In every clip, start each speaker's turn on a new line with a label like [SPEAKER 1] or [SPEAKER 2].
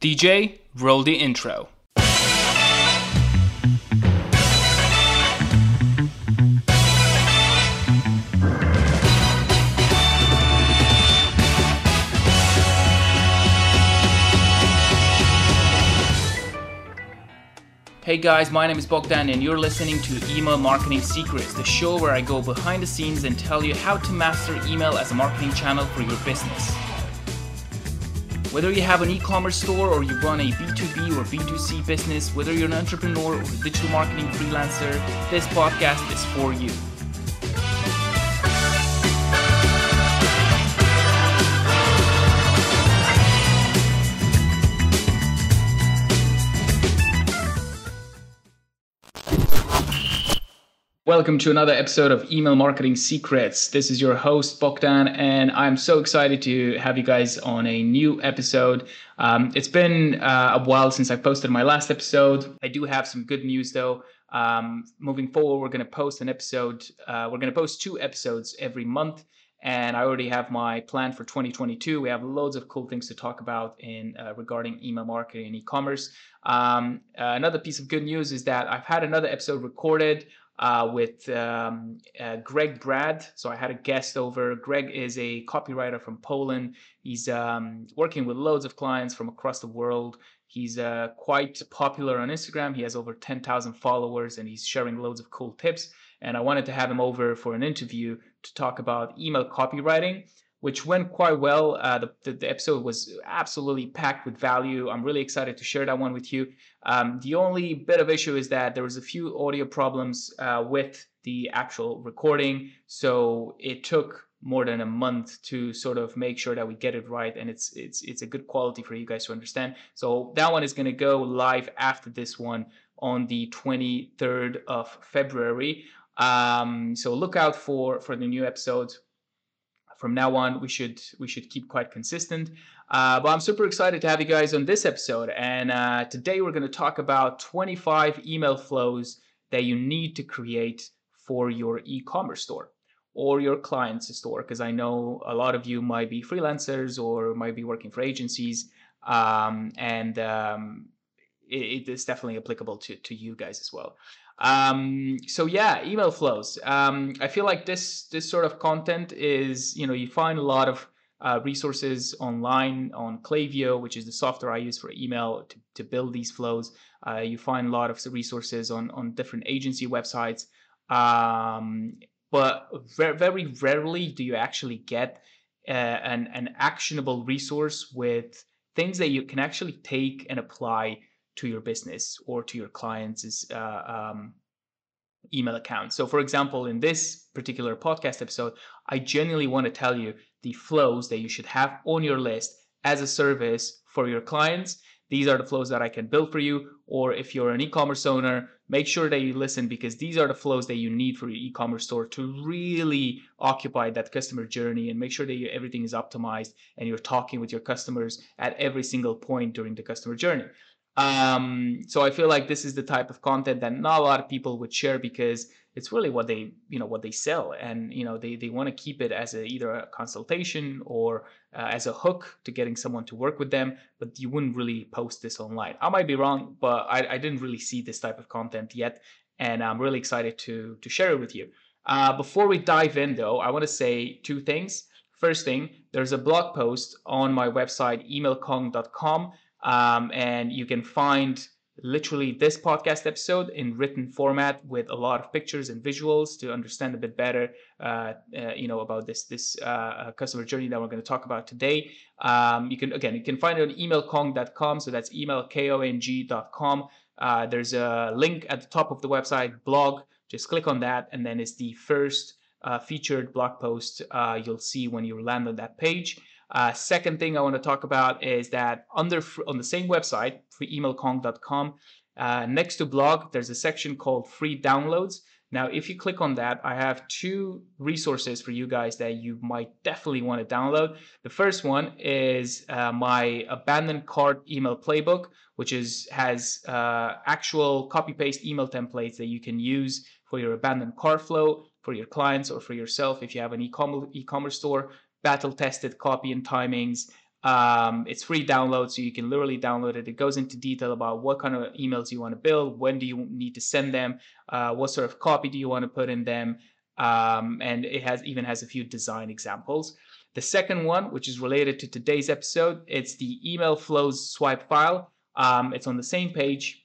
[SPEAKER 1] DJ, roll the intro. Hey guys, my name is Bogdan and you're listening to Email Marketing Secrets, the show where I go behind the scenes and tell you how to master email as a marketing channel for your business. Whether you have an e-commerce store or you run a B2B or B2C business, whether you're an entrepreneur or a digital marketing freelancer, this podcast is for you. Welcome to another episode of Email Marketing Secrets. This is your host, Bogdan, and I'm so excited to have you guys on a new episode. Um, it's been uh, a while since I posted my last episode. I do have some good news though. Um, moving forward, we're going to post an episode, uh, we're going to post two episodes every month. And I already have my plan for 2022. We have loads of cool things to talk about in uh, regarding email marketing and e-commerce. Um, another piece of good news is that I've had another episode recorded uh, with um, uh, Greg Brad. So I had a guest over. Greg is a copywriter from Poland. He's um, working with loads of clients from across the world. He's uh, quite popular on Instagram. He has over 10,000 followers and he's sharing loads of cool tips. And I wanted to have him over for an interview to talk about email copywriting which went quite well. Uh, the, the, the, episode was absolutely packed with value. I'm really excited to share that one with you. Um, the only bit of issue is that there was a few audio problems uh, with the actual recording, so it took more than a month to sort of make sure that we get it right and it's it's it's a good quality for you guys to understand. So that one is going to go live after this one on the 23rd of February. Um, so look out for for the new episodes from now on we should we should keep quite consistent. Uh, but i'm super excited to have you guys on this episode. And uh, today we're going to talk about 25 email flows that you need to create for your e-commerce store or your client's store. Because i know a lot of you might be freelancers or might be working for agencies um, and um, it, it is definitely applicable to, to you guys as well um, so yeah, email flows. Um, I feel like this this sort of content is you know you find a lot of uh, resources online on Klaviyo, which is the software I use for email to, to build these flows. Uh, you find a lot of resources on on different agency websites, um, but very, very rarely do you actually get uh, an an actionable resource with things that you can actually take and apply to your business or to your clients' uh, um, email account. So, for example, in this particular podcast episode, I genuinely want to tell you the flows that you should have on your list as a service for your clients. These are the flows that I can build for you. Or if you're an e commerce owner, make sure that you listen because these are the flows that you need for your e commerce store to really occupy that customer journey and make sure that you, everything is optimized and you're talking with your customers at every single point during the customer journey. Um, so I feel like this is the type of content that not a lot of people would share because it's really what they you know what they sell. And you know they, they want to keep it as a, either a consultation or uh, as a hook to getting someone to work with them but you wouldn't really post this online. I might be wrong but i, I didn't really see this type of content yet and i'm really excited to to share it with you. Uh, before we dive in though i want to say two things. First thing there's a blog post on my website emailkong.com um, and you can find literally this podcast episode in written format with a lot of pictures and visuals to understand a bit better uh, uh, you know about this this uh, uh customer journey that we're going to talk about today. Um, you can again you can find it on emailkong.com so that's emailkong.com uh, there's a link at the top of the website blog. Just click on that and then it's the first uh, featured blog post you'll see when you land on that page uh, second thing I want to talk about is that under on the same website, freeemailkong.com, uh, next to blog, there's a section called free downloads. Now, if you click on that, I have two resources for you guys that you might definitely want to download. The first one is uh, my abandoned cart email playbook, which is has uh, actual copy paste email templates that you can use for your abandoned cart flow for your clients or for yourself if you have an e-commerce e-commerce store battle tested copy and timings, Um, it's free download, so you can literally download it. It goes into detail about what kind of emails you want to build, when do you need to send them, uh, what sort of copy do you want to put in them, um, and it has even has a few design examples. The second one, which is related to today's episode, it's the email flows swipe file. Um, it's on the same page.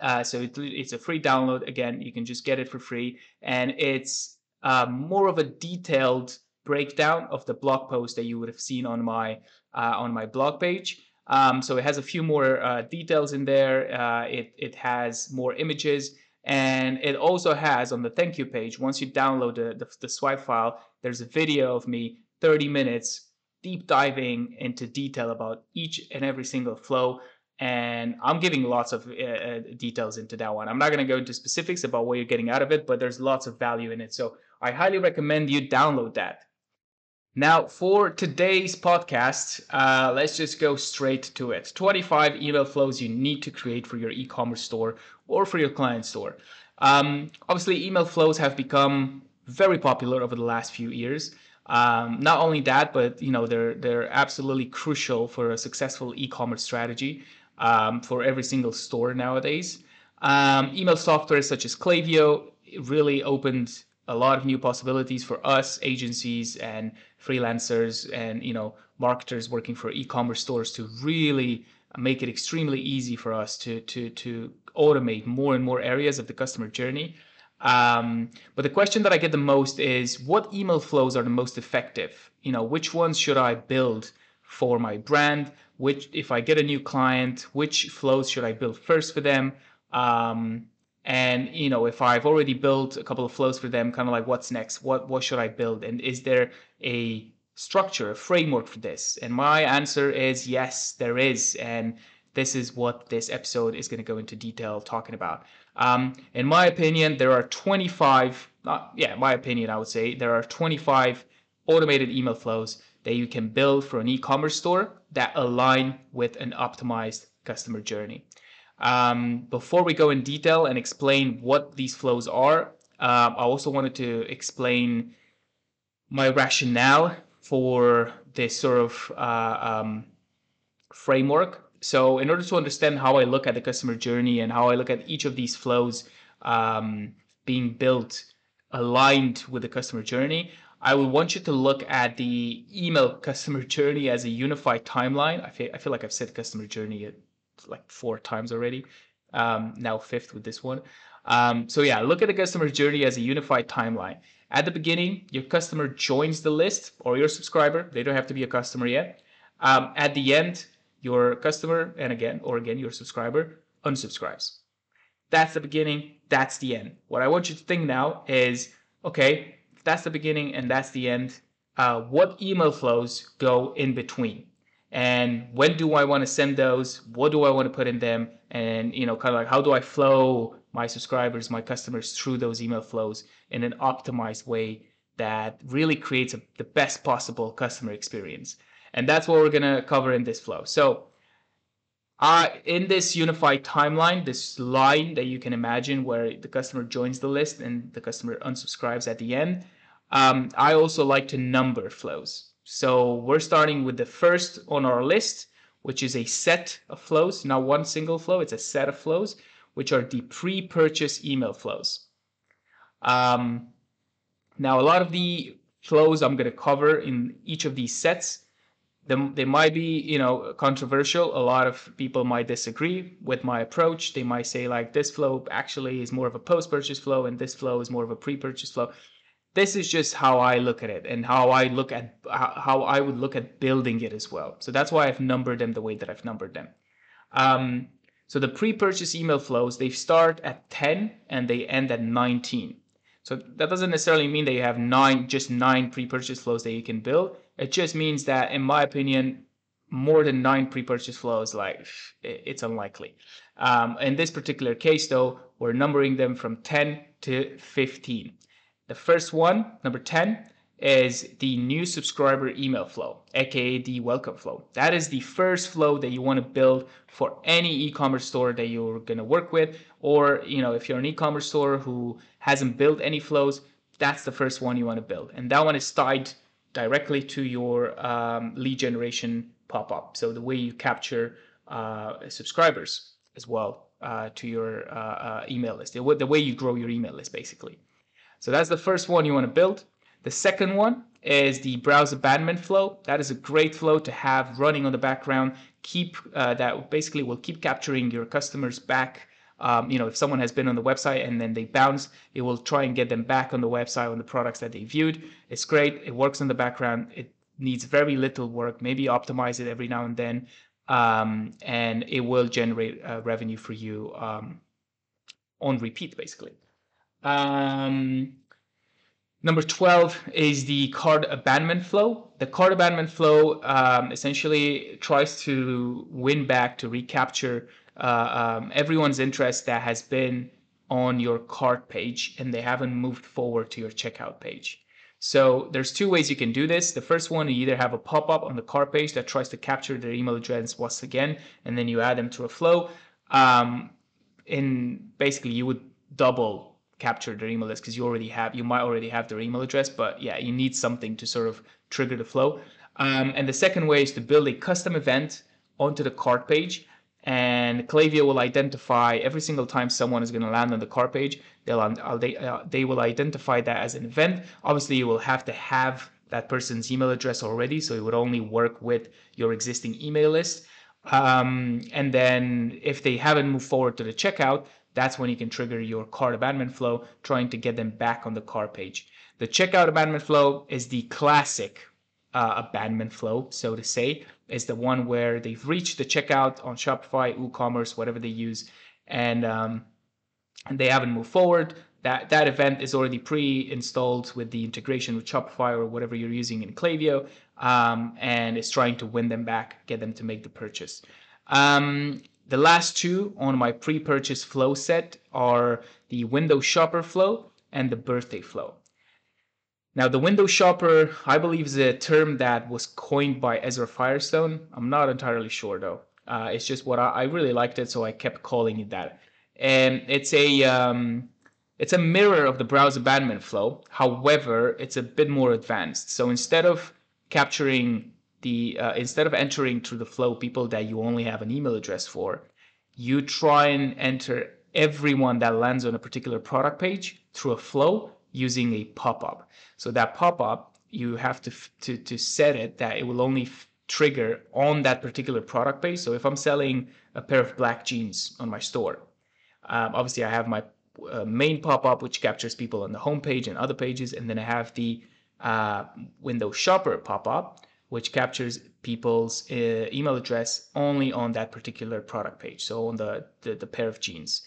[SPEAKER 1] Uh, so it, it's a free download. Again, you can just get it for free. And it's uh, more of a detailed breakdown of the blog post that you would have seen on my uh, on my blog page. Um, so it has a few more uh, details in there. Uh, it it has more images, and it also has on the thank you page. Once you download the, the, the swipe file, there's a video of me 30 minutes deep diving into detail about each and every single flow and I'm giving lots of uh, uh details into that one. I'm not going to go into specifics about what you're getting out of it, but there's lots of value in it. So I highly recommend you download that. Now, for today's podcast, uh, let's just go straight to it. 25 email flows you need to create for your e commerce store or for your client store. Um, obviously, email flows have become very popular over the last few years. Um, not only that, but you know they're they're absolutely crucial for a successful e-commerce strategy um, for every single store nowadays. Um, email software such as Klaviyo really opened a lot of new possibilities for us agencies and freelancers and you know marketers working for e-commerce stores to really make it extremely easy for us to to to automate more and more areas of the customer journey. Um, but the question that I get the most is what email flows are the most effective? You know, which ones should I build for my brand? Which, if I get a new client, which flows should I build first for them? Um, and you know if i've already built a couple of flows for them kind of like what's next? What what should i build? And is there a structure a framework for this? And my answer is yes there is. And this is what this episode is going to go into detail talking about. Um, in my opinion there are 25 uh, yeah my opinion i would say there are 25 automated email flows that you can build for an e-commerce store that align with an optimized customer journey um, before we go in detail and explain what these flows are, uh, I also wanted to explain my rationale for this sort of uh, um, framework. So, in order to understand how I look at the customer journey and how I look at each of these flows um, being built aligned with the customer journey, I would want you to look at the email customer journey as a unified timeline. I feel, I feel like I've said customer journey like four times already. Um, now fifth with this one. Um, so yeah, look at the customer journey as a unified timeline. At the beginning, your customer joins the list or your subscriber. They don't have to be a customer yet. Um, at the end, your customer and again or again your subscriber unsubscribes. That's the beginning. That's the end. What I want you to think now is okay. That's the beginning and that's the end. Uh, what email flows go in between? And when do I want to send those? What do I want to put in them? And you know, kind of like how do I flow my subscribers, my customers through those email flows in an optimized way that really creates a, the best possible customer experience. And that's what we're gonna cover in this flow. So uh, in this unified timeline, this line that you can imagine where the customer joins the list and the customer unsubscribes at the end, um, I also like to number flows. So we're starting with the first on our list, which is a set of flows, not one single flow, it's a set of flows, which are the pre-purchase email flows. Um, now, a lot of the flows I'm going to cover in each of these sets, they, they might be, you know, controversial. A lot of people might disagree with my approach. They might say like this flow actually is more of a post-purchase flow and this flow is more of a pre-purchase flow this is just how I look at it and how I look at how I would look at building it as well. So that's why I've numbered them the way that I've numbered them. Um, so the pre-purchase email flows, they start at 10 and they end at 19. So that doesn't necessarily mean that you have nine, just nine pre-purchase flows that you can build. It just means that, in my opinion, more than nine pre-purchase flows, like it's unlikely. Um, in this particular case, though, we're numbering them from 10 to 15. The first one, number 10, is the new subscriber email flow, aka the welcome flow. That is the first flow that you want to build for any e-commerce store that you're going to work with or, you know, if you're an e-commerce store who hasn't built any flows, that's the first one you want to build. And that one is tied directly to your um, lead generation pop up. So the way you capture uh, subscribers as well uh, to your uh, uh, email list, the way you grow your email list, basically. So that's the first one you want to build. The second one is the browse abandonment flow. That is a great flow to have running on the background. Keep uh, that basically will keep capturing your customers back. Um, you know, if someone has been on the website and then they bounce, it will try and get them back on the website on the products that they viewed. It's great. It works in the background. It needs very little work. Maybe optimize it every now and then, um, and it will generate uh, revenue for you um, on repeat, basically. Um, Number 12 is the cart abandonment flow. The cart abandonment flow um, essentially tries to win back, to recapture uh, um, everyone's interest that has been on your cart page and they haven't moved forward to your checkout page. So there's two ways you can do this. The first one, you either have a pop-up on the cart page that tries to capture their email address once again, and then you add them to a flow. Um, in basically, you would double capture their email list because you already have you might already have their email address but yeah you need something to sort of trigger the flow. Um, and the second way is to build a custom event onto the cart page and Klaviyo will identify every single time someone is going to land on the cart page they'll uh, they, uh, they will identify that as an event. Obviously you will have to have that person's email address already so it would only work with your existing email list. Um, and then if they haven't moved forward to the checkout that's when you can trigger your cart abandonment flow, trying to get them back on the cart page. The checkout abandonment flow is the classic uh, abandonment flow, so to say, is the one where they've reached the checkout on Shopify, WooCommerce, whatever they use, and um, and they haven't moved forward. That that event is already pre-installed with the integration with Shopify or whatever you're using in Klaviyo, um, and it's trying to win them back, get them to make the purchase. Um, the last two on my pre-purchase flow set are the window shopper flow and the birthday flow. Now, the window shopper, I believe, is a term that was coined by Ezra Firestone. I'm not entirely sure though. Uh, it's just what I, I, really liked it, so I kept calling it that. And it's a um, it's a mirror of the browse abandonment flow. However, it's a bit more advanced. So instead of capturing the uh, instead of entering through the flow people that you only have an email address for, you try and enter everyone that lands on a particular product page through a flow using a pop-up. So that pop-up, you have to, to, to set it that it will only trigger on that particular product page. So if I'm selling a pair of black jeans on my store, um, obviously I have my uh, main pop-up which captures people on the homepage and other pages, and then I have the uh, window shopper pop-up which captures people's uh, email address only on that particular product page, so on the, the, the pair of jeans.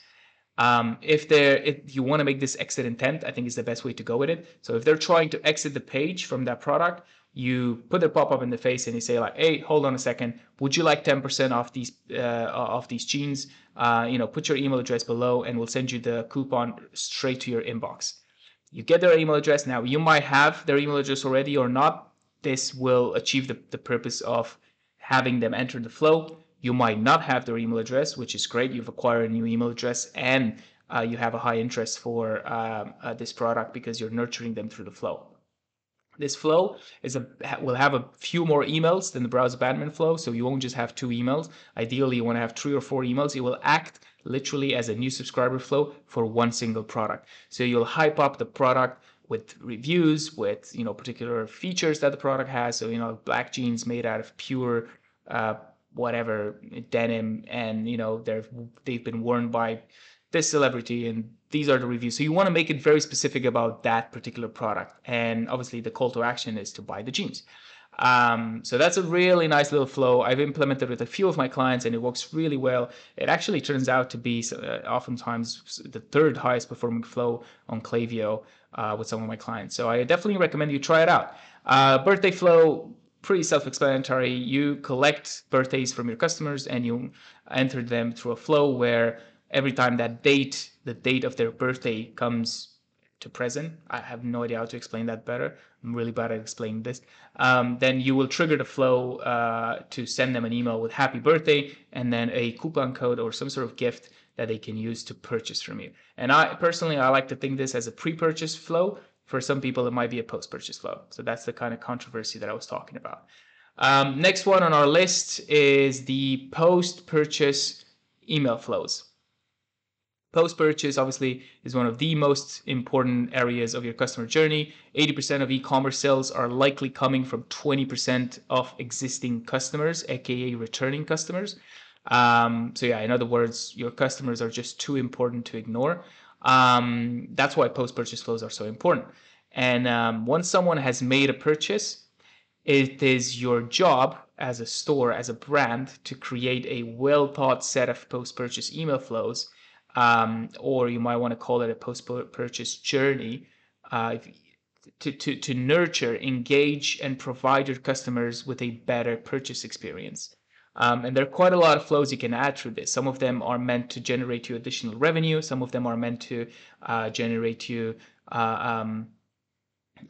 [SPEAKER 1] Um, if they're if you want to make this exit intent, I think is the best way to go with it. So if they're trying to exit the page from that product, you put a pop up in the face and you say like, "Hey, hold on a second. Would you like 10% off these uh, off these jeans? Uh, you know, put your email address below, and we'll send you the coupon straight to your inbox." You get their email address now. You might have their email address already or not this will achieve the, the purpose of having them enter the flow. You might not have their email address, which is great. You've acquired a new email address and uh, you have a high interest for um, uh, this product because you're nurturing them through the flow. This flow is a will have a few more emails than the browse abandonment flow, so you won't just have two emails. Ideally, you want to have three or four emails. It will act literally as a new subscriber flow for one single product. So you'll hype up the product with reviews, with you know particular features that the product has. So you know black jeans made out of pure uh, whatever denim, and you know they're they've been worn by this celebrity, and these are the reviews. So you want to make it very specific about that particular product, and obviously the call to action is to buy the jeans. Um, so that's a really nice little flow. I've implemented with a few of my clients and it works really well. It actually turns out to be uh, oftentimes the third highest performing flow on Klaviyo uh, with some of my clients. So I definitely recommend you try it out. Uh, birthday flow, pretty self-explanatory. You collect birthdays from your customers and you enter them through a flow where every time that date, the date of their birthday comes to present. I have no idea how to explain that better. I'm really bad at explaining this. Um, then you will trigger the flow uh, to send them an email with happy birthday and then a coupon code or some sort of gift that they can use to purchase from you. And I personally, I like to think this as a pre-purchase flow For some people, it might be a post purchase flow. So that's the kind of controversy that I was talking about. Um, next one on our list is the post purchase email flows. Post purchase obviously is one of the most important areas of your customer journey. 80% of e commerce sales are likely coming from 20% of existing customers, aka returning customers. Um, so, yeah, in other words, your customers are just too important to ignore. Um, that's why post purchase flows are so important. And um, once someone has made a purchase, it is your job as a store, as a brand, to create a well thought set of post purchase email flows um, or you might want to call it a post-purchase journey, uh, to, to, to nurture, engage, and provide your customers with a better purchase experience. Um, and there are quite a lot of flows you can add through this. Some of them are meant to generate you additional revenue. Some of them are meant to uh, generate you uh, um,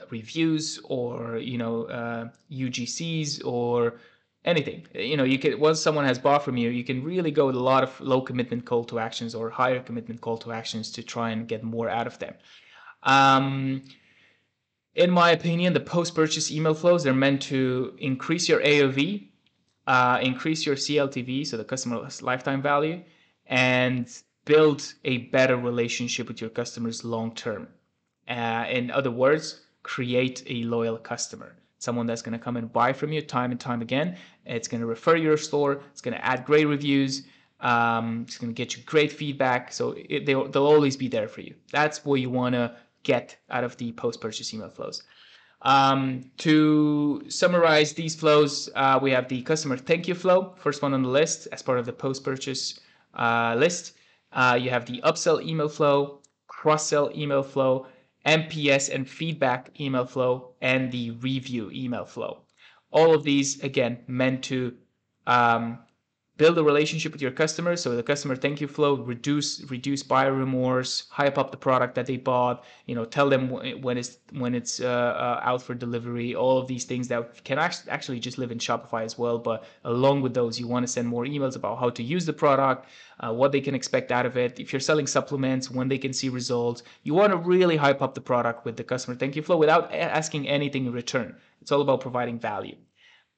[SPEAKER 1] reviews or you know UGCs uh, or anything. You know, you can once someone has bought from you, you can really go with a lot of low commitment call to actions or higher commitment call to actions to try and get more out of them. Um, in my opinion, the post-purchase email flows they're meant to increase your AOV, uh, increase your CLTV, so the customer lifetime value, and build a better relationship with your customers long term. Uh, in other words, create a loyal customer someone that's going to come and buy from you time and time again. It's going to refer your store. It's going to add great reviews. Um, it's going to get you great feedback. So it, they'll, they'll always be there for you. That's what you want to get out of the post-purchase email flows. Um, to summarize these flows, uh, we have the customer thank you flow, first one on the list as part of the post-purchase uh, list. Uh, you have the upsell email flow, cross-sell email flow, NPS and feedback email flow, and the review email flow. All of these, again, meant to um, build a relationship with your customers. So the customer thank you flow, reduce reduce buyer remorse, hype up the product that they bought. You know, tell them when it's when it's uh, uh, out for delivery. All of these things that can actually just live in Shopify as well. But along with those, you want to send more emails about how to use the product, uh, what they can expect out of it. If you're selling supplements, when they can see results, you want to really hype up the product with the customer thank you flow without asking anything in return. It's all about providing value.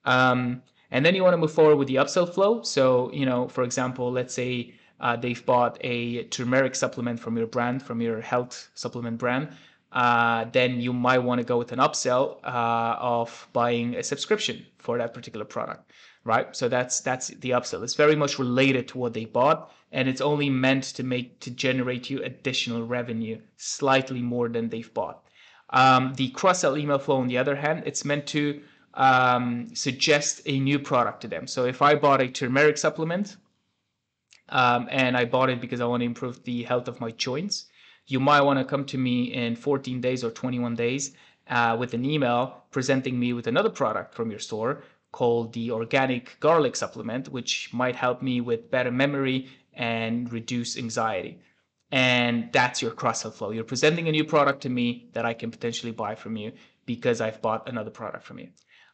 [SPEAKER 1] Um, and then you want to move forward with the upsell flow. So, you know, for example, let's say uh, they've bought a turmeric supplement from your brand, from your health supplement brand. Uh, then you might want to go with an upsell uh, of buying a subscription for that particular product, right? So that's that's the upsell. It's very much related to what they bought, and it's only meant to make to generate you additional revenue, slightly more than they've bought. Um, the cross sell email flow, on the other hand, it's meant to um, suggest a new product to them. So if I bought a turmeric supplement um, and I bought it because I want to improve the health of my joints, you might want to come to me in 14 days or 21 days uh, with an email presenting me with another product from your store called the organic garlic supplement, which might help me with better memory and reduce anxiety. And that's your cross sell flow. You're presenting a new product to me that I can potentially buy from you because I've bought another product from you.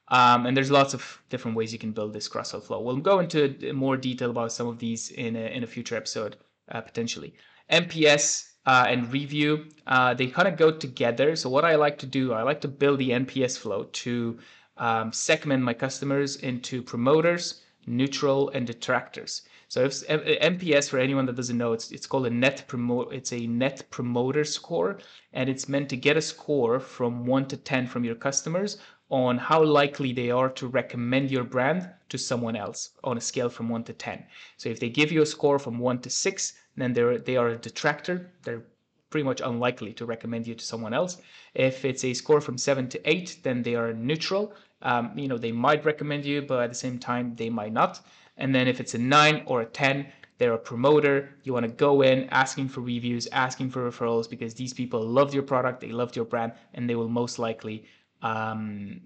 [SPEAKER 1] Um, and there's lots of different ways you can build this cross-sell flow. We'll go into more detail about some of these in a, in a future episode, uh, potentially. NPS uh, and review, uh, they kind of go together. So what I like to do, I like to build the NPS flow to um, segment my customers into promoters, neutral, and detractors. So if NPS, for anyone that doesn't know, it's it's called a net promote. It's a net promoter score, and it's meant to get a score from one to ten from your customers on how likely they are to recommend your brand to someone else on a scale from 1 to 10. So if they give you a score from 1 to 6, then they're, they are a detractor. They're pretty much unlikely to recommend you to someone else. If it's a score from 7 to 8, then they are neutral. Um, you know, they might recommend you, but at the same time, they might not. And then if it's a 9 or a 10, they're a promoter. You want to go in asking for reviews, asking for referrals because these people loved your product, they loved your brand, and they will most likely um,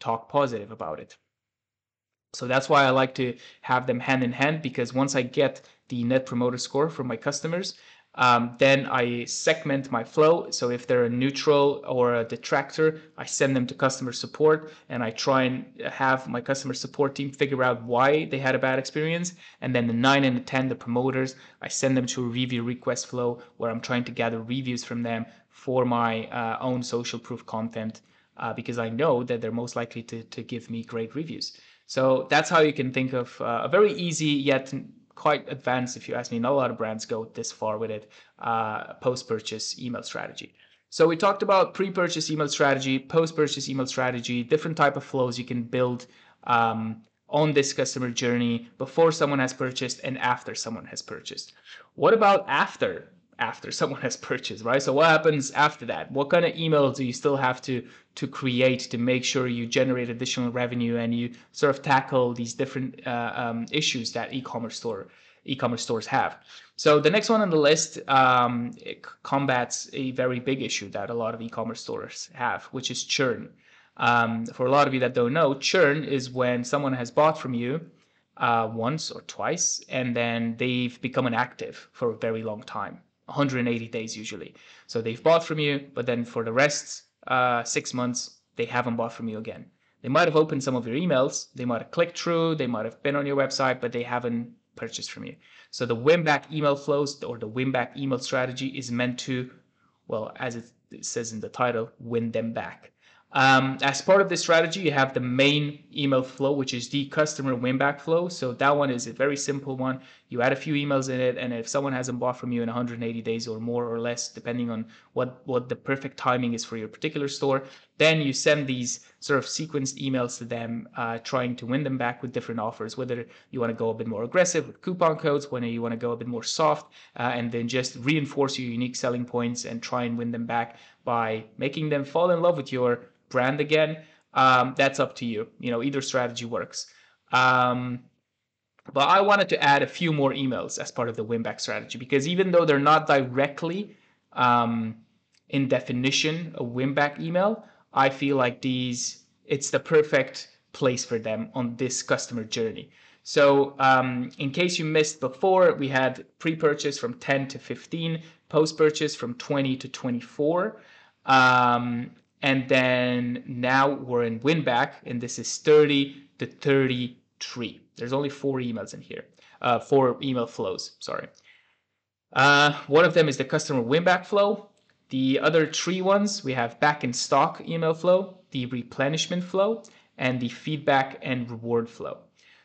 [SPEAKER 1] talk positive about it. So that's why I like to have them hand in hand because once I get the net promoter score from my customers, um, then I segment my flow. So if they're a neutral or a detractor, I send them to customer support and I try and have my customer support team figure out why they had a bad experience. And then the nine and the 10, the promoters, I send them to a review request flow where I'm trying to gather reviews from them for my uh, own social proof content uh, because I know that they're most likely to, to give me great reviews. So that's how you can think of uh, a very easy yet quite advanced, if you ask me. Not a lot of brands go this far with it. Uh, post-purchase email strategy. So we talked about pre-purchase email strategy, post-purchase email strategy, different type of flows you can build um, on this customer journey before someone has purchased and after someone has purchased. What about after after someone has purchased, right? So what happens after that? What kind of emails do you still have to to create to make sure you generate additional revenue and you sort of tackle these different uh, um, issues that e-commerce store e-commerce stores have? So the next one on the list um, combats a very big issue that a lot of e-commerce stores have, which is churn. Um, for a lot of you that don't know, churn is when someone has bought from you uh, once or twice, and then they've become inactive for a very long time, 180 days usually. So they've bought from you, but then for the rest uh, six months, they haven't bought from you again. They might have opened some of your emails, they might have clicked through, they might have been on your website, but they haven't purchased from you. So the win back email flows or the win back email strategy is meant to, well, as it says in the title, win them back. Um, as part of this strategy, you have the main email flow, which is the customer winback flow. So that one is a very simple one. You add a few emails in it, and if someone hasn't bought from you in 180 days or more or less, depending on what what the perfect timing is for your particular store, then you send these sort of sequenced emails to them, uh, trying to win them back with different offers. Whether you want to go a bit more aggressive with coupon codes, whether you want to go a bit more soft, uh, and then just reinforce your unique selling points and try and win them back by making them fall in love with your brand again, um, that's up to you. You know, either strategy works. Um, but I wanted to add a few more emails as part of the winback strategy because even though they're not directly um, in definition a winback email, I feel like these it's the perfect place for them on this customer journey. So um, in case you missed before, we had pre-purchase from 10 to 15, post-purchase from 20 to 24. Um, and then now we're in winback, and this is 30 to 33. There's only four emails in here, uh, four email flows, sorry. Uh, one of them is the customer winback flow. The other three ones, we have back in stock email flow, the replenishment flow, and the feedback and reward flow.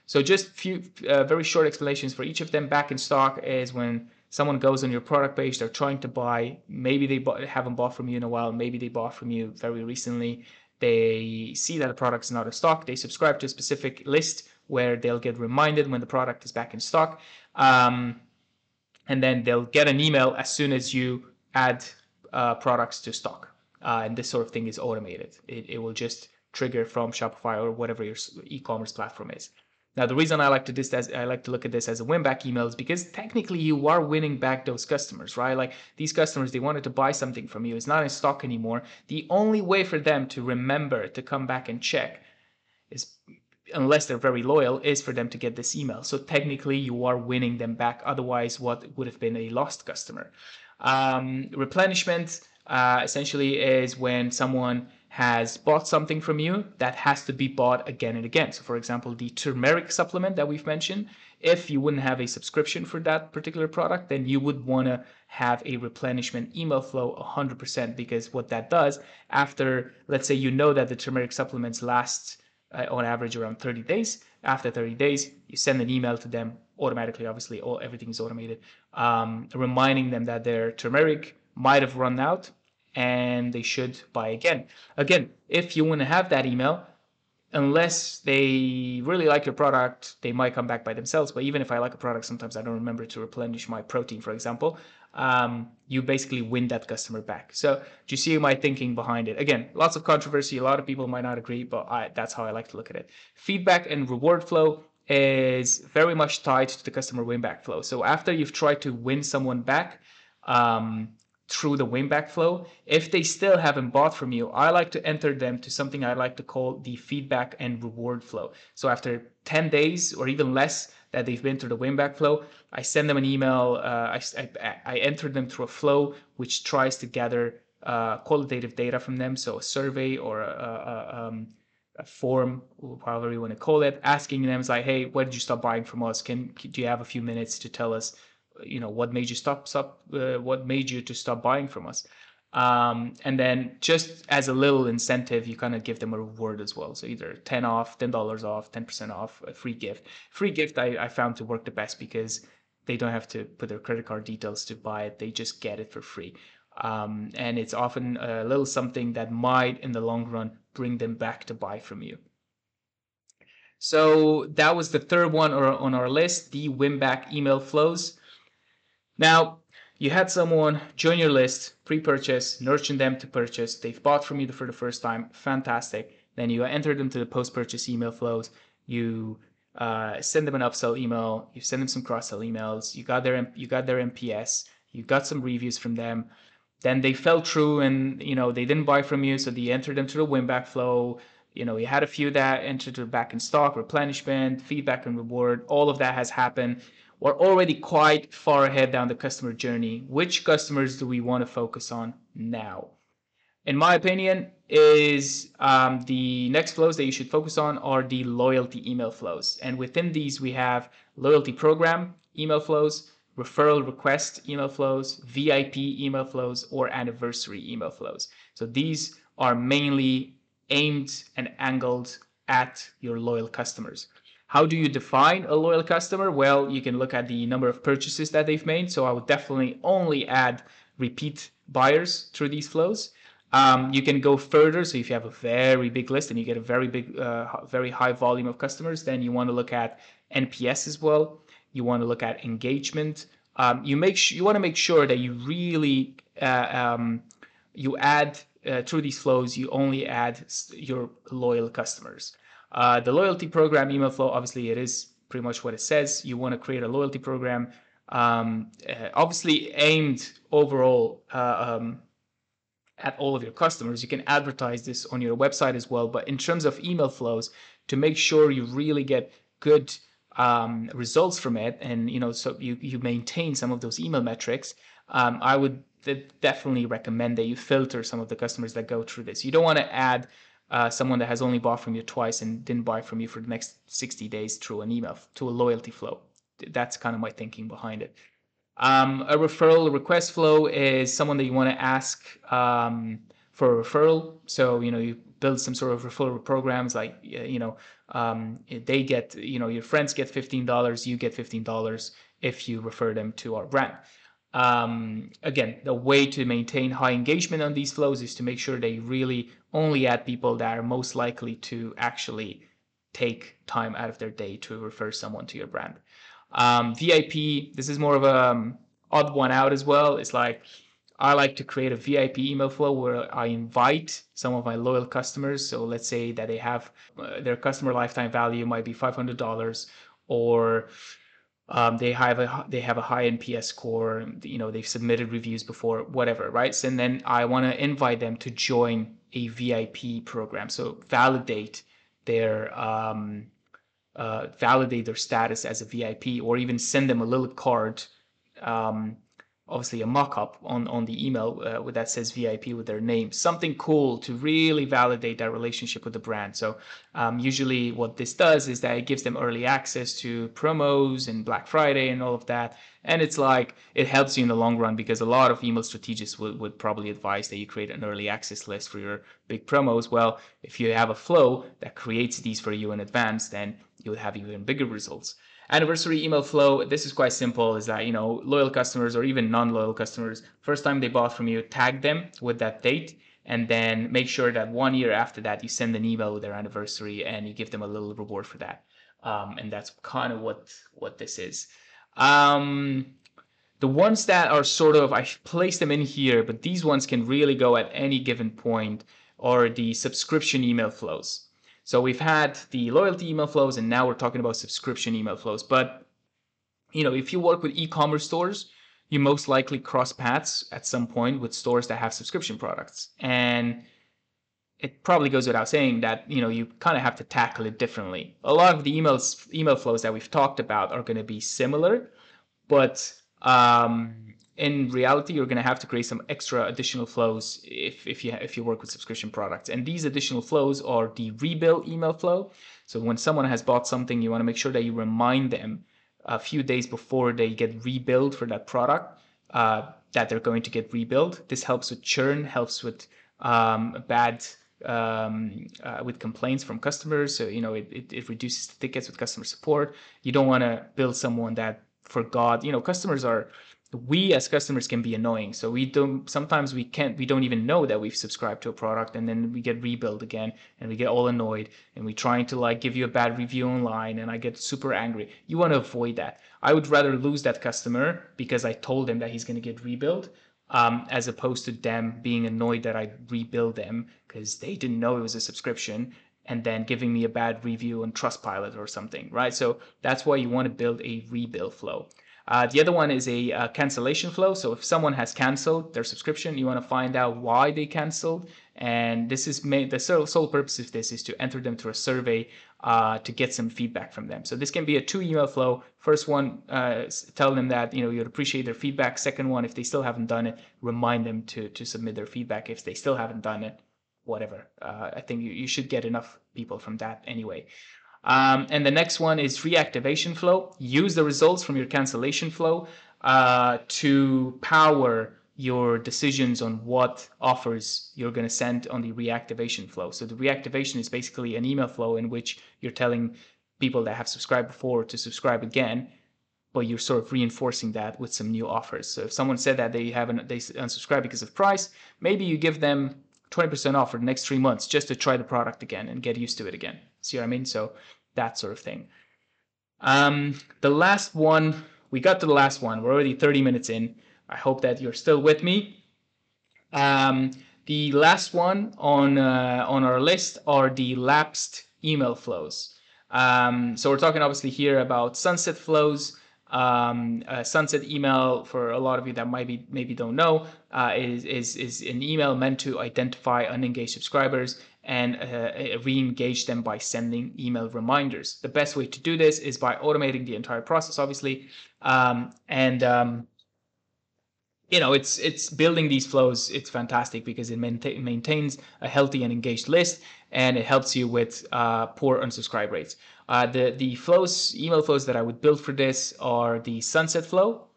[SPEAKER 1] So just few uh, very short explanations for each of them. Back in stock is when someone goes on your product page, they're trying to buy, maybe they haven't bought from you in a while, maybe they bought from you very recently. They see that a product is not in stock, they subscribe to a specific list where they'll get reminded when the product is back in stock. Um, and then they'll get an email as soon as you add uh, products to stock. Uh, and this sort of thing is automated. It, it will just trigger from Shopify or whatever your e-commerce platform is. Now, the reason I like to this as I like to look at this as a win back email is because technically you are winning back those customers, right? Like these customers, they wanted to buy something from you. It's not in stock anymore. The only way for them to remember to come back and check is unless they're very loyal, is for them to get this email. So technically, you are winning them back. Otherwise, what would have been a lost customer? Um, replenishment uh, essentially is when someone has bought something from you that has to be bought again and again. So, for example, the turmeric supplement that we've mentioned, if you wouldn't have a subscription for that particular product, then you would want to have a replenishment email flow 100% because what that does after, let's say, you know that the turmeric supplements last uh, on average around 30 days. After 30 days, you send an email to them automatically. Obviously, all everything is automated, um, reminding them that their turmeric might have run out and they should buy again. Again, if you want to have that email, unless they really like your product, they might come back by themselves. But even if I like a product, sometimes I don't remember to replenish my protein, for example. Um, you basically win that customer back. So do you see my thinking behind it? Again, lots of controversy. A lot of people might not agree, but I, that's how I like to look at it. Feedback and reward flow is very much tied to the customer win back flow. So after you've tried to win someone back, um, through the winback flow. If they still haven't bought from you, I like to enter them to something I like to call the feedback and reward flow. So after 10 days or even less that they've been through the winback flow, I send them an email. Uh, I, I, I, enter them through a flow which tries to gather uh, qualitative data from them. So a survey or a, a, um, a form, however you want to call it, asking them, like, hey, why did you stop buying from us? Can do you have a few minutes to tell us you know what made you stop stop uh, what made you to stop buying from us Um, and then just as a little incentive, you kind of give them a reward as well. So either 10 off, $10 off, 10% off, a free gift. Free gift I, I found to work the best because they don't have to put their credit card details to buy it. They just get it for free. Um, and it's often a little something that might, in the long run, bring them back to buy from you. So that was the third one on our list, the win back email flows. Now, you had someone join your list, pre-purchase, nurture them to purchase. They've bought from you for the first time. Fantastic. Then you enter them to the post-purchase email flows. You uh, send them an upsell email. You send them some cross-sell emails. You got their you got their NPS. You got some reviews from them. Then they fell through, and you know they didn't buy from you, so they entered them to the win-back flow. You know, you had a few that entered the back in stock, replenishment, feedback and reward. All of that has happened we're already quite far ahead down the customer journey. Which customers do we want to focus on now? In my opinion, is um, the next flows that you should focus on are the loyalty email flows. And within these, we have loyalty program email flows, referral request email flows, VIP email flows, or anniversary email flows. So these are mainly aimed and angled at your loyal customers. How do you define a loyal customer? Well, you can look at the number of purchases that they've made. So I would definitely only add repeat buyers through these flows. Um, you can go further. So if you have a very big list and you get a very big, uh, very high volume of customers, then you want to look at NPS as well. You want to look at engagement. Um, you make you want to make sure that you really uh, um, you add uh, through these flows. You only add your loyal customers. Uh, the loyalty program email flow, obviously, it is pretty much what it says. You want to create a loyalty program, um, uh, obviously aimed overall uh, um, at all of your customers. You can advertise this on your website as well. But in terms of email flows, to make sure you really get good um, results from it, and you know, so you you maintain some of those email metrics, um, I would definitely recommend that you filter some of the customers that go through this. You don't want to add uh, someone that has only bought from you twice and didn't buy from you for the next 60 days through an email to a loyalty flow. That's kind of my thinking behind it. Um, a referral request flow is someone that you want to ask um, for a referral. So, you know, you build some sort of referral programs like, you know, um, they get, you know, your friends get $15, you get $15 if you refer them to our brand. Um, again, the way to maintain high engagement on these flows is to make sure they really only add people that are most likely to actually take time out of their day to refer someone to your brand. Um, VIP, this is more of a um, odd one out as well. It's like I like to create a VIP email flow where I invite some of my loyal customers. So let's say that they have uh, their customer lifetime value might be $500 or um, they have a they have a high NPS score. You know, they've submitted reviews before, whatever, right? So, and then I want to invite them to join a VIP program. So validate their um, uh, validate their status as a VIP, or even send them a little card um, obviously a mock-up on, on the email uh, that says VIP with their name. Something cool to really validate that relationship with the brand. So um, usually what this does is that it gives them early access to promos and Black Friday and all of that. And it's like it helps you in the long run because a lot of email strategists would, would probably advise that you create an early access list for your big promos. Well, if you have a flow that creates these for you in advance, then you'll have even bigger results anniversary email flow this is quite simple is that you know loyal customers or even non-loyal customers first time they bought from you tag them with that date and then make sure that one year after that you send an email with their anniversary and you give them a little reward for that. Um, and that's kind of what what this is. Um, the ones that are sort of i placed them in here but these ones can really go at any given point are the subscription email flows so we've had the loyalty email flows, and now we're talking about subscription email flows. But you know, if you work with e-commerce stores, you most likely cross paths at some point with stores that have subscription products, and it probably goes without saying that you know you kind of have to tackle it differently. A lot of the emails email flows that we've talked about are going to be similar, but um, in reality, you're going to have to create some extra additional flows if, if you if you work with subscription products. And these additional flows are the rebill email flow. So when someone has bought something, you want to make sure that you remind them a few days before they get rebilled for that product uh, that they're going to get rebilled. This helps with churn, helps with um, bad um, uh, with complaints from customers. So you know it, it, it reduces the tickets with customer support. You don't want to build someone that forgot. You know, customers are we as customers can be annoying. So we don't sometimes we can't we don't even know that we've subscribed to a product and then we get rebilled again and we get all annoyed and we're trying to like give you a bad review online and i get super angry. You want to avoid that. I would rather lose that customer because i told them that he's going to get rebilled um, as opposed to them being annoyed that i rebilled them because they didn't know it was a subscription and then giving me a bad review on trustpilot or something right? So that's why you want to build a rebilled flow uh, the other one is a uh, cancellation flow. So if someone has canceled their subscription, you want to find out why they canceled. And this is made, the sole, purpose of this is to enter them through a survey uh, to get some feedback from them. So this can be a two email flow. First one, uh, tell them that you know you'd appreciate their feedback. Second one, if they still haven't done it, remind them to to submit their feedback. If they still haven't done it, whatever. Uh, I think you, you should get enough people from that anyway. Um, and the next one is reactivation flow. Use the results from your cancellation flow uh, to power your decisions on what offers you're going to send on the reactivation flow. So the reactivation is basically an email flow in which you're telling people that have subscribed before to subscribe again, but you're sort of reinforcing that with some new offers. So if someone said that they haven't they unsubscribed because of price, maybe you give them 20% off for the next three months just to try the product again and get used to it again. See what I mean? So that sort of thing. Um, the last one, we got to the last one. We're already 30 minutes in. I hope that you're still with me. Um, the last one on uh, on our list are the lapsed email flows. Um, so we're talking obviously here about sunset flows. Um, sunset email for a lot of you that might be maybe don't know uh, is, is is an email meant to identify unengaged subscribers and uh, re-engage them by sending email reminders. The best way to do this is by automating the entire process, obviously, um, and um, you know it's it's building these flows. It's fantastic because it mainta- maintains a healthy and engaged list, and it helps you with uh, poor unsubscribe rates. Uh, the the flows, email flows that I would build for this are the sunset flow.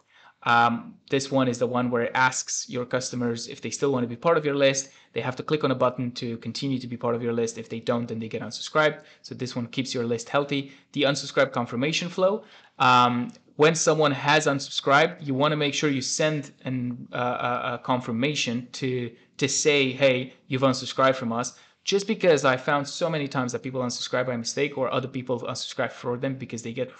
[SPEAKER 1] Um, this one is the one where it asks your customers if they still want to be part of your list. They have to click on a button to continue to be part of your list. If they don't, then they get unsubscribed. So this one keeps your list healthy. The unsubscribe confirmation flow. Um, when someone has unsubscribed, you want to make sure you send an, uh, a confirmation to to say, hey, you've unsubscribed from us just because I found so many times that people unsubscribe by mistake or other people unsubscribe for them because they get uh,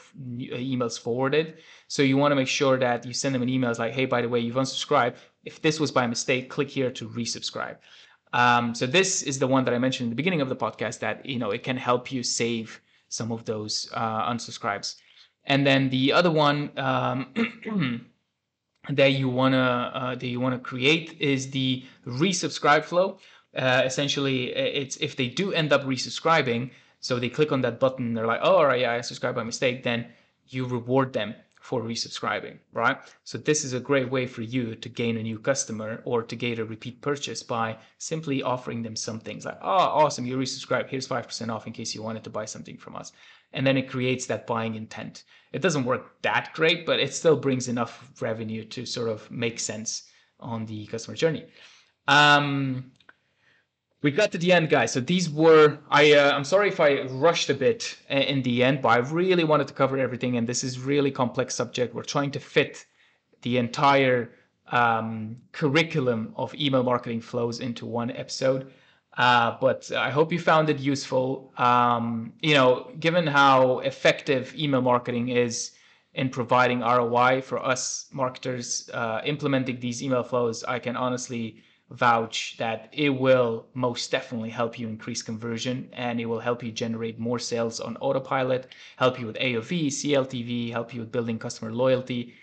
[SPEAKER 1] emails forwarded. So you want to make sure that you send them an email like, hey, by the way, you've unsubscribed. If this was by mistake, click here to resubscribe. Um, so this is the one that I mentioned in the beginning of the podcast that you know it can help you save some of those uh, unsubscribes. And then the other one um, that you wanna uh, that you wanna create is the resubscribe flow uh, essentially it's if they do end up resubscribing, so they click on that button, they're like, oh, all right, yeah, I subscribed by mistake, then you reward them for resubscribing, right? So this is a great way for you to gain a new customer or to get a repeat purchase by simply offering them some things like, oh, awesome, you resubscribe, here's 5% off in case you wanted to buy something from us. And then it creates that buying intent. It doesn't work that great, but it still brings enough revenue to sort of make sense on the customer journey. Um, we got to the end, guys. So these were I. Uh, I'm sorry if I rushed a bit in the end, but I really wanted to cover everything, and this is really complex subject. We're trying to fit the entire um, curriculum of email marketing flows into one episode. Uh, but I hope you found it useful. Um, you know, given how effective email marketing is in providing ROI for us marketers, uh, implementing these email flows, I can honestly vouch that it will most definitely help you increase conversion and it will help you generate more sales on autopilot, help you with AOV, CLTV, help you with building customer loyalty.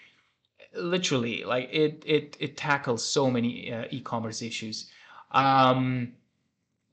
[SPEAKER 1] Literally, like it it it tackles so many uh, e-commerce issues. Um,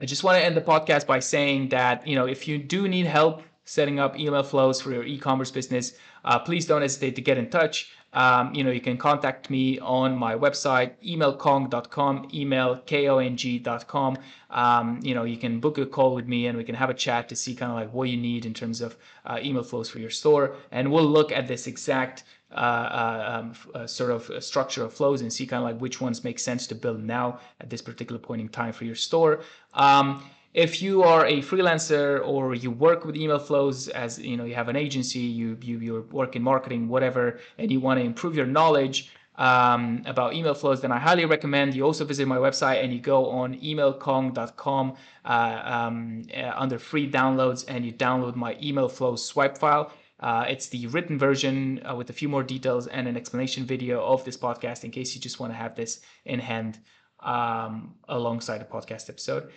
[SPEAKER 1] I just want to end the podcast by saying that you know if you do need help setting up email flows for your e-commerce business, uh, please don't hesitate to get in touch. Um, you know, you can contact me on my website, emailkong.com, emailkong.com. Um, you know, you can book a call with me and we can have a chat to see kind of like what you need in terms of uh, email flows for your store. And we'll look at this exact uh, uh, um, uh, sort of structure of flows and see kind of like which ones make sense to build now at this particular point in time for your store. Um, if you are a freelancer or you work with email flows as you know you have an agency you you, you work in marketing whatever and you want to improve your knowledge um, about email flows then i highly recommend you also visit my website and you go on emailkong.com uh, um, uh, under free downloads and you download my email flows swipe file uh, it's the written version uh, with a few more details and an explanation video of this podcast in case you just want to have this in hand um, alongside a podcast episode.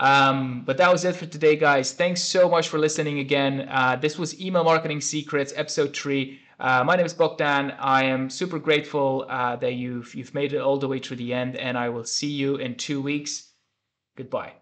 [SPEAKER 1] Um, but that was it for today, guys. Thanks so much for listening again. Uh, this was Email Marketing Secrets, episode three. Uh, my name is Bogdan. I am super grateful uh, that you've you've made it all the way through the end, and I will see you in two weeks. Goodbye.